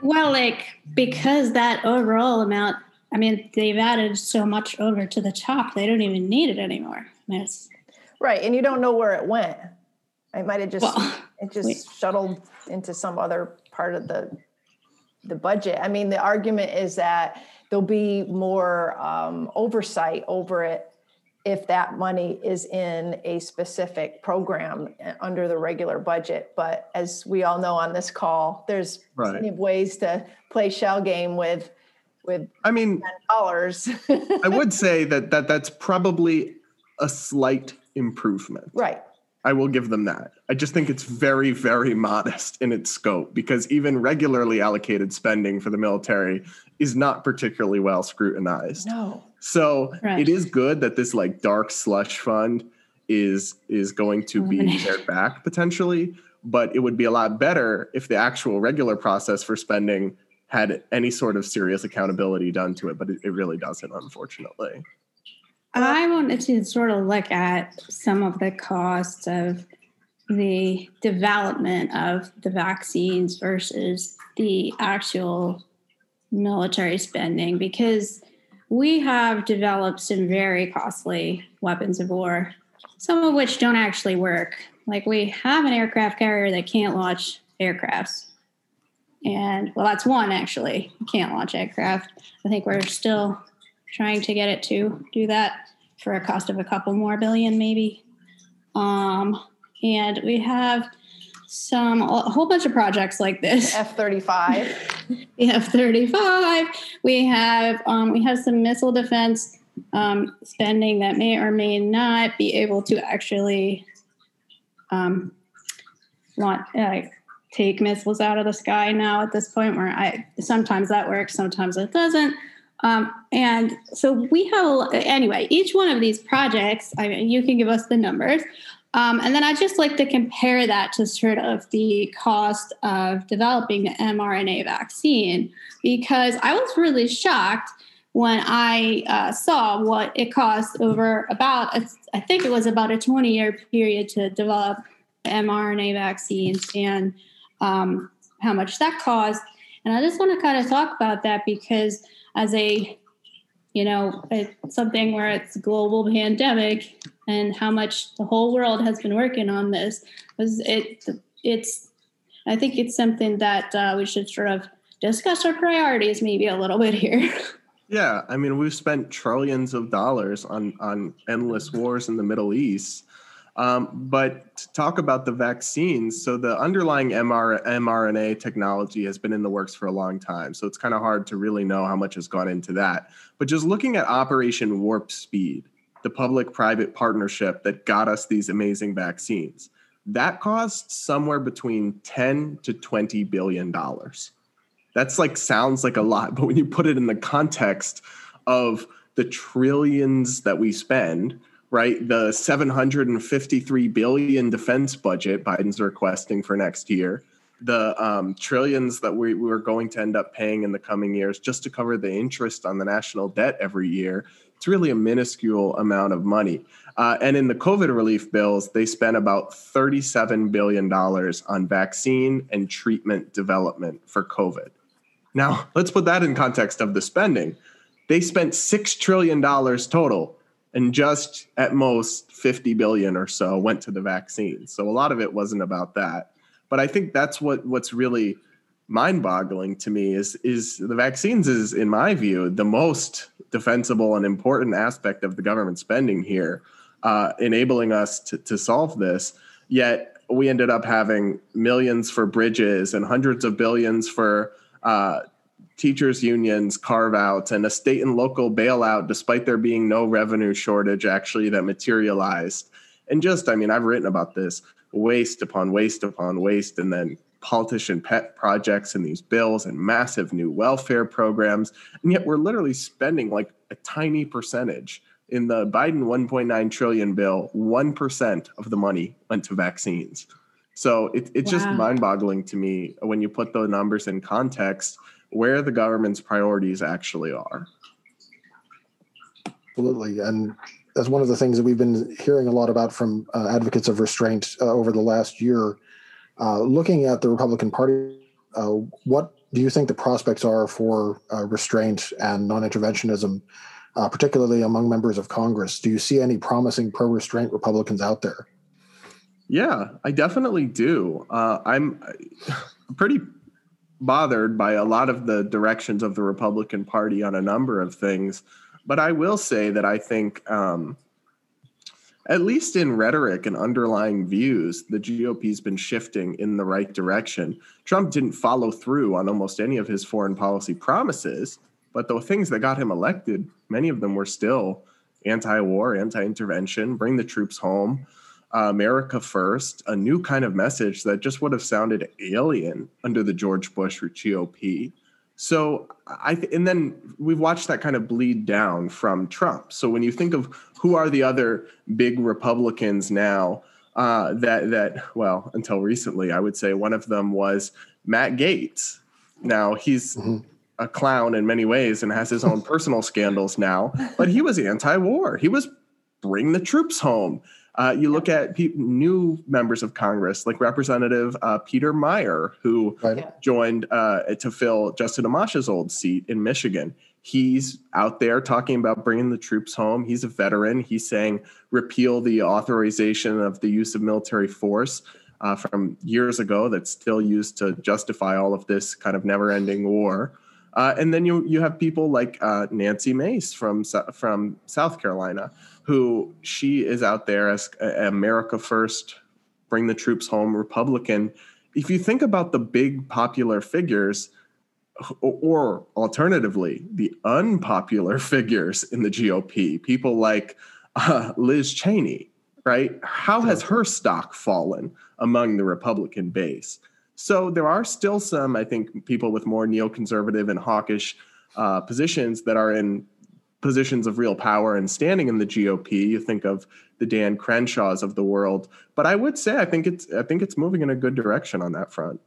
well like because that overall amount I mean, they've added so much over to the top, they don't even need it anymore. I mean, right, and you don't know where it went. It might have just well, it just wait. shuttled into some other part of the the budget. I mean, the argument is that there'll be more um, oversight over it if that money is in a specific program uh, under the regular budget. But as we all know on this call, there's right. plenty of ways to play shell game with with I mean dollars. I would say that that that's probably a slight improvement. Right. I will give them that. I just think it's very, very modest in its scope because even regularly allocated spending for the military is not particularly well scrutinized. No. So right. it is good that this like dark slush fund is is going to be pared back potentially, but it would be a lot better if the actual regular process for spending had any sort of serious accountability done to it, but it, it really doesn't, unfortunately. I wanted to sort of look at some of the costs of the development of the vaccines versus the actual military spending because we have developed some very costly weapons of war, some of which don't actually work. Like we have an aircraft carrier that can't launch aircrafts. And well, that's one actually. You can't launch aircraft. I think we're still trying to get it to do that. for a cost of a couple more billion, maybe. Um, and we have some a whole bunch of projects like this. F thirty five. We have 35. We have um, we have some missile defense um, spending that may or may not be able to actually um, want uh, take missiles out of the sky now at this point. Where I sometimes that works, sometimes it doesn't. Um, and so we have a, anyway. Each one of these projects, I mean, you can give us the numbers. Um, and then I just like to compare that to sort of the cost of developing the mRNA vaccine because I was really shocked when I uh, saw what it cost over about, I think it was about a 20 year period to develop mRNA vaccines and um, how much that cost. And I just want to kind of talk about that because as a you know, it's something where it's global pandemic and how much the whole world has been working on this was it it's I think it's something that uh, we should sort of discuss our priorities maybe a little bit here. Yeah, I mean, we've spent trillions of dollars on on endless wars in the Middle East. Um, but to talk about the vaccines, so the underlying MR, mRNA technology has been in the works for a long time. So it's kind of hard to really know how much has gone into that. But just looking at Operation Warp Speed, the public private partnership that got us these amazing vaccines, that cost somewhere between 10 to 20 billion dollars. That's like sounds like a lot, but when you put it in the context of the trillions that we spend, right? The 753 billion defense budget Biden's requesting for next year, the um, trillions that we, we're going to end up paying in the coming years just to cover the interest on the national debt every year. It's really a minuscule amount of money. Uh, and in the COVID relief bills, they spent about $37 billion on vaccine and treatment development for COVID. Now, let's put that in context of the spending. They spent $6 trillion total and just at most 50 billion or so went to the vaccine. So a lot of it wasn't about that. But I think that's what what's really mind-boggling to me is is the vaccines is in my view the most defensible and important aspect of the government spending here uh, enabling us to, to solve this yet we ended up having millions for bridges and hundreds of billions for uh, teachers unions carve outs and a state and local bailout despite there being no revenue shortage actually that materialized. And just i mean i've written about this waste upon waste upon waste and then politician pet projects and these bills and massive new welfare programs. And yet we're literally spending like a tiny percentage. In the biden 1.9 trillion bill 1% of the money went to vaccines. So it, it's wow. just mind-boggling to me when you put the numbers in context where the government's priorities actually are. Absolutely. And that's one of the things that we've been hearing a lot about from uh, advocates of restraint uh, over the last year. Uh, looking at the Republican Party, uh, what do you think the prospects are for uh, restraint and non interventionism, uh, particularly among members of Congress? Do you see any promising pro restraint Republicans out there? Yeah, I definitely do. I'm pretty bothered by a lot of the directions of the Republican Party on a number of things. But I will say that I think, um, at least in rhetoric and underlying views, the GOP's been shifting in the right direction. Trump didn't follow through on almost any of his foreign policy promises, but the things that got him elected, many of them were still anti war, anti intervention, bring the troops home uh, America First, a new kind of message that just would have sounded alien under the George Bush GOP. So I th- and then we've watched that kind of bleed down from Trump. So when you think of who are the other big Republicans now, uh, that that well until recently I would say one of them was Matt Gaetz. Now he's mm-hmm. a clown in many ways and has his own personal scandals now, but he was anti-war. He was bring the troops home. Uh, you look at pe- new members of Congress, like Representative uh, Peter Meijer, who right. joined uh, to fill Justin Amash's old seat in Michigan. He's out there talking about bringing the troops home. He's a veteran. He's saying repeal the authorization of the use of military force uh, from years ago that's still used to justify all of this kind of never ending war. Uh, and then you you have people like uh, Nancy Mace from from South Carolina, who she is out there as America First, bring the troops home Republican. If you think about the big popular figures, or alternatively, the unpopular figures in the GOP, people like uh, Liz Cheney, right? How has her stock fallen among the Republican base? So there are still some, I think, people with more neoconservative and hawkish uh, positions that are in positions of real power and standing in the GOP. You think of the Dan Crenshaws of the world, but I would say I think it's I think it's moving in a good direction on that front.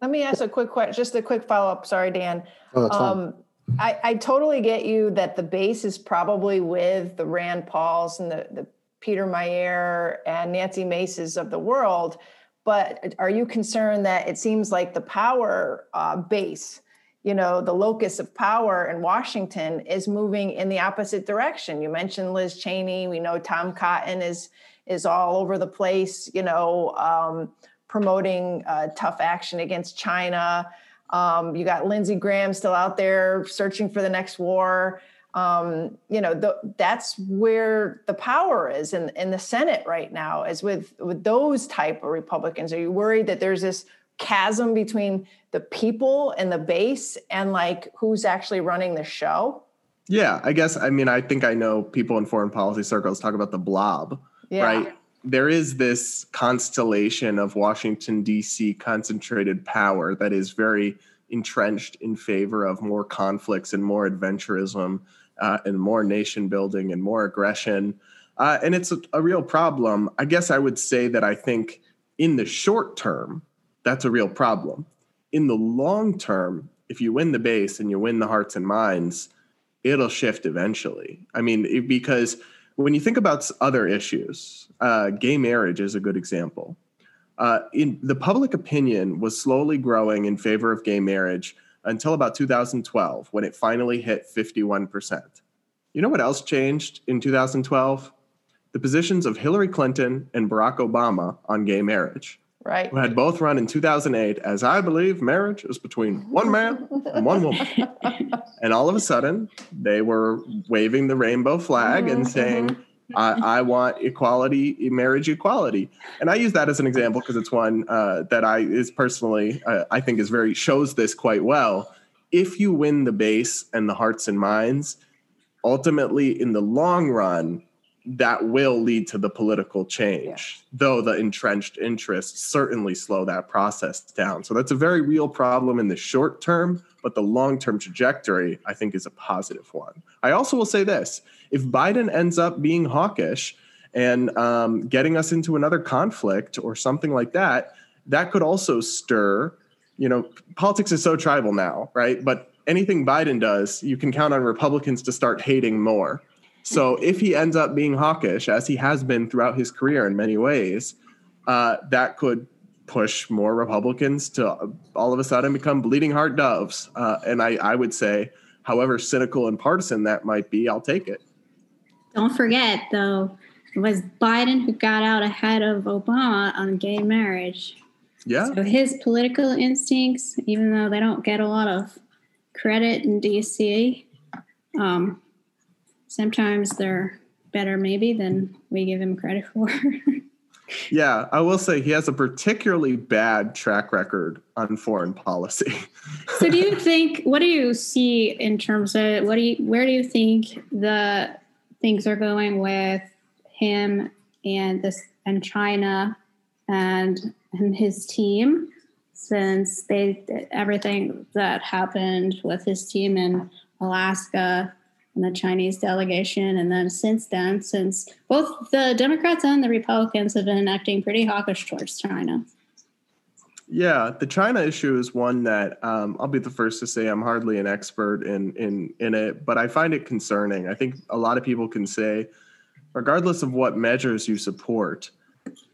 Let me ask a quick question, just a quick follow up. Sorry, Dan. Oh, that's um, I, I totally get you that the base is probably with the Rand Pauls and the, the Peter Meijer and Nancy Maces of the world. But are you concerned that it seems like the power uh, base, you know, the locus of power in Washington is moving in the opposite direction? You mentioned Liz Cheney. We know Tom Cotton is is all over the place. You know, um, promoting uh, tough action against China. Um, you got Lindsey Graham still out there searching for the next war. Um, you know, the, that's where the power is in, in the Senate right now, is with, with those type of Republicans. Are you worried that there's this chasm between the people and the base and like who's actually running the show? Yeah, I guess, I mean, I think I know people in foreign policy circles talk about the blob, yeah. right? there is this constellation of Washington, D.C. concentrated power that is very entrenched in favor of more conflicts and more adventurism uh, and more nation building and more aggression. Uh, and it's a, a real problem. I guess I would say that I think in the short term, that's a real problem. In the long term, if you win the base and you win the hearts and minds, it'll shift eventually. I mean, because when you think about other issues, uh, gay marriage is a good example. Uh, in the public opinion was slowly growing in favor of gay marriage until about 2012 when it finally hit 51%. You know what else changed in 2012? The positions of Hillary Clinton and Barack Obama on gay marriage. Right. Who had both run in 2008 as I believe marriage is between one man and one woman. and all of a sudden, they were waving the rainbow flag mm-hmm, and saying, mm-hmm. I, I, want equality, marriage equality, and I use that as an example because it's one uh, that I is personally uh, I think is very shows this quite well. If you win the base and the hearts and minds, ultimately in the long run, that will lead to the political change, yeah. though the entrenched interests certainly slow that process down. So that's a very real problem in the short term, but the long term trajectory, I think, is a positive one. I also will say this if Biden ends up being hawkish and um, getting us into another conflict or something like that, that could also stir. You know, politics is so tribal now, right? But anything Biden does, you can count on Republicans to start hating more so if he ends up being hawkish, as he has been throughout his career in many ways, uh, that could push more Republicans to all of a sudden become bleeding heart doves. Uh, and I, I would say, however cynical and partisan that might be, I'll take it. Don't forget, though, it was Biden who got out ahead of Obama on gay marriage. Yeah. So his political instincts, even though they don't get a lot of credit in DC, um, sometimes they're better maybe than we give him credit for. yeah, I will say he has a particularly bad track record on foreign policy. so do you think what do you see in terms of what do you where do you think the things are going with him and this and China and and his team since they everything that happened with his team in Alaska and the Chinese delegation. And then since then, since both the Democrats and the Republicans have been acting pretty hawkish towards China. Yeah, the China issue is one that um, I'll be the first to say I'm hardly an expert in in in it, but I find it concerning. I think a lot of people can say, regardless of what measures you support,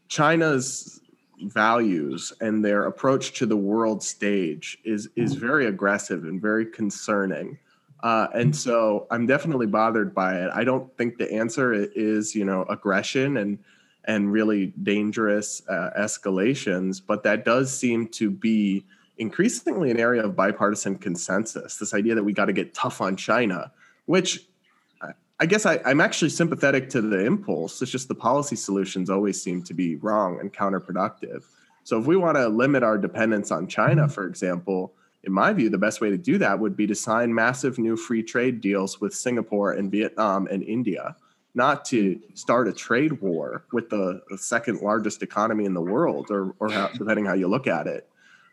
China's values and their approach to the world stage is is very aggressive and very concerning. Uh, and so I'm definitely bothered by it. I don't think the answer is, you know, aggression and and really dangerous uh, escalations, but that does seem to be increasingly an area of bipartisan consensus. This idea that we got to get tough on China, which I guess I, am actually sympathetic to the impulse. It's just the policy solutions always seem to be wrong and counterproductive. So if we want to limit our dependence on China, for example, in my view, the best way to do that would be to sign massive new free trade deals with Singapore and Vietnam and India, not to start a trade war with the, second largest economy in the world, or, or how, depending how you look at it.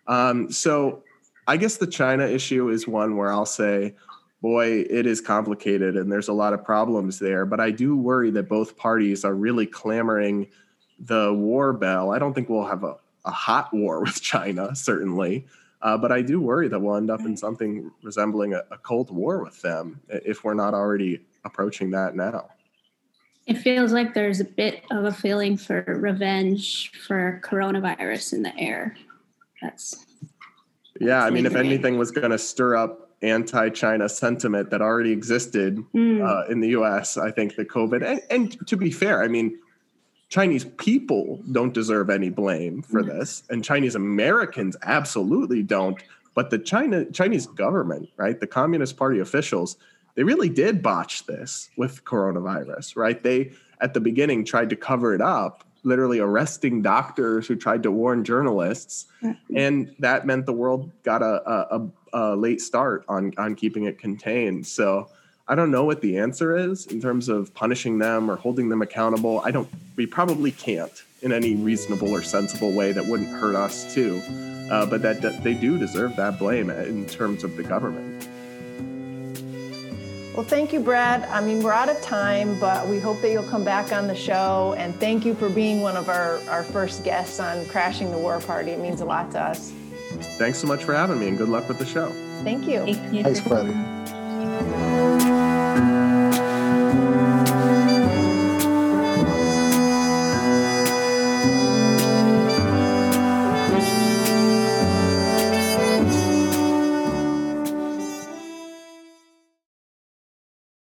Um, so I guess the China issue is one where I'll say, boy, it is complicated and there's a lot of problems there. But I do worry that both parties are really clamoring the war bell. I don't think we'll have a, a hot war with China, certainly. Uh, but I do worry that we'll end up in something resembling a, a Cold War with them if we're not already approaching that now. It feels like there's a bit of a feeling for revenge for coronavirus in the air. That's yeah. I mean, if anything was going to stir up anti-China sentiment that already existed mm. uh, in the U.S., I think the COVID and, and to be fair, I mean, Chinese people don't deserve any blame for mm-hmm. this, and Chinese Americans absolutely don't. But the China Chinese government, right, the Communist Party officials, they really did botch this with coronavirus, right? They at the beginning tried to cover it up, literally arresting doctors who tried to warn journalists, mm-hmm. and that meant the world got a, a, a late start on on keeping it contained. So I don't know what the answer is in terms of punishing them or holding them accountable. I don't, we probably can't in any reasonable or sensible way that wouldn't hurt us too. Uh, but that, that they do deserve that blame in terms of the government. Well, thank you, Brad. I mean, we're out of time, but we hope that you'll come back on the show. And thank you for being one of our, our first guests on Crashing the War Party. It means a lot to us. Thanks so much for having me, and good luck with the show. Thank you. Thank you. Thanks, Brad.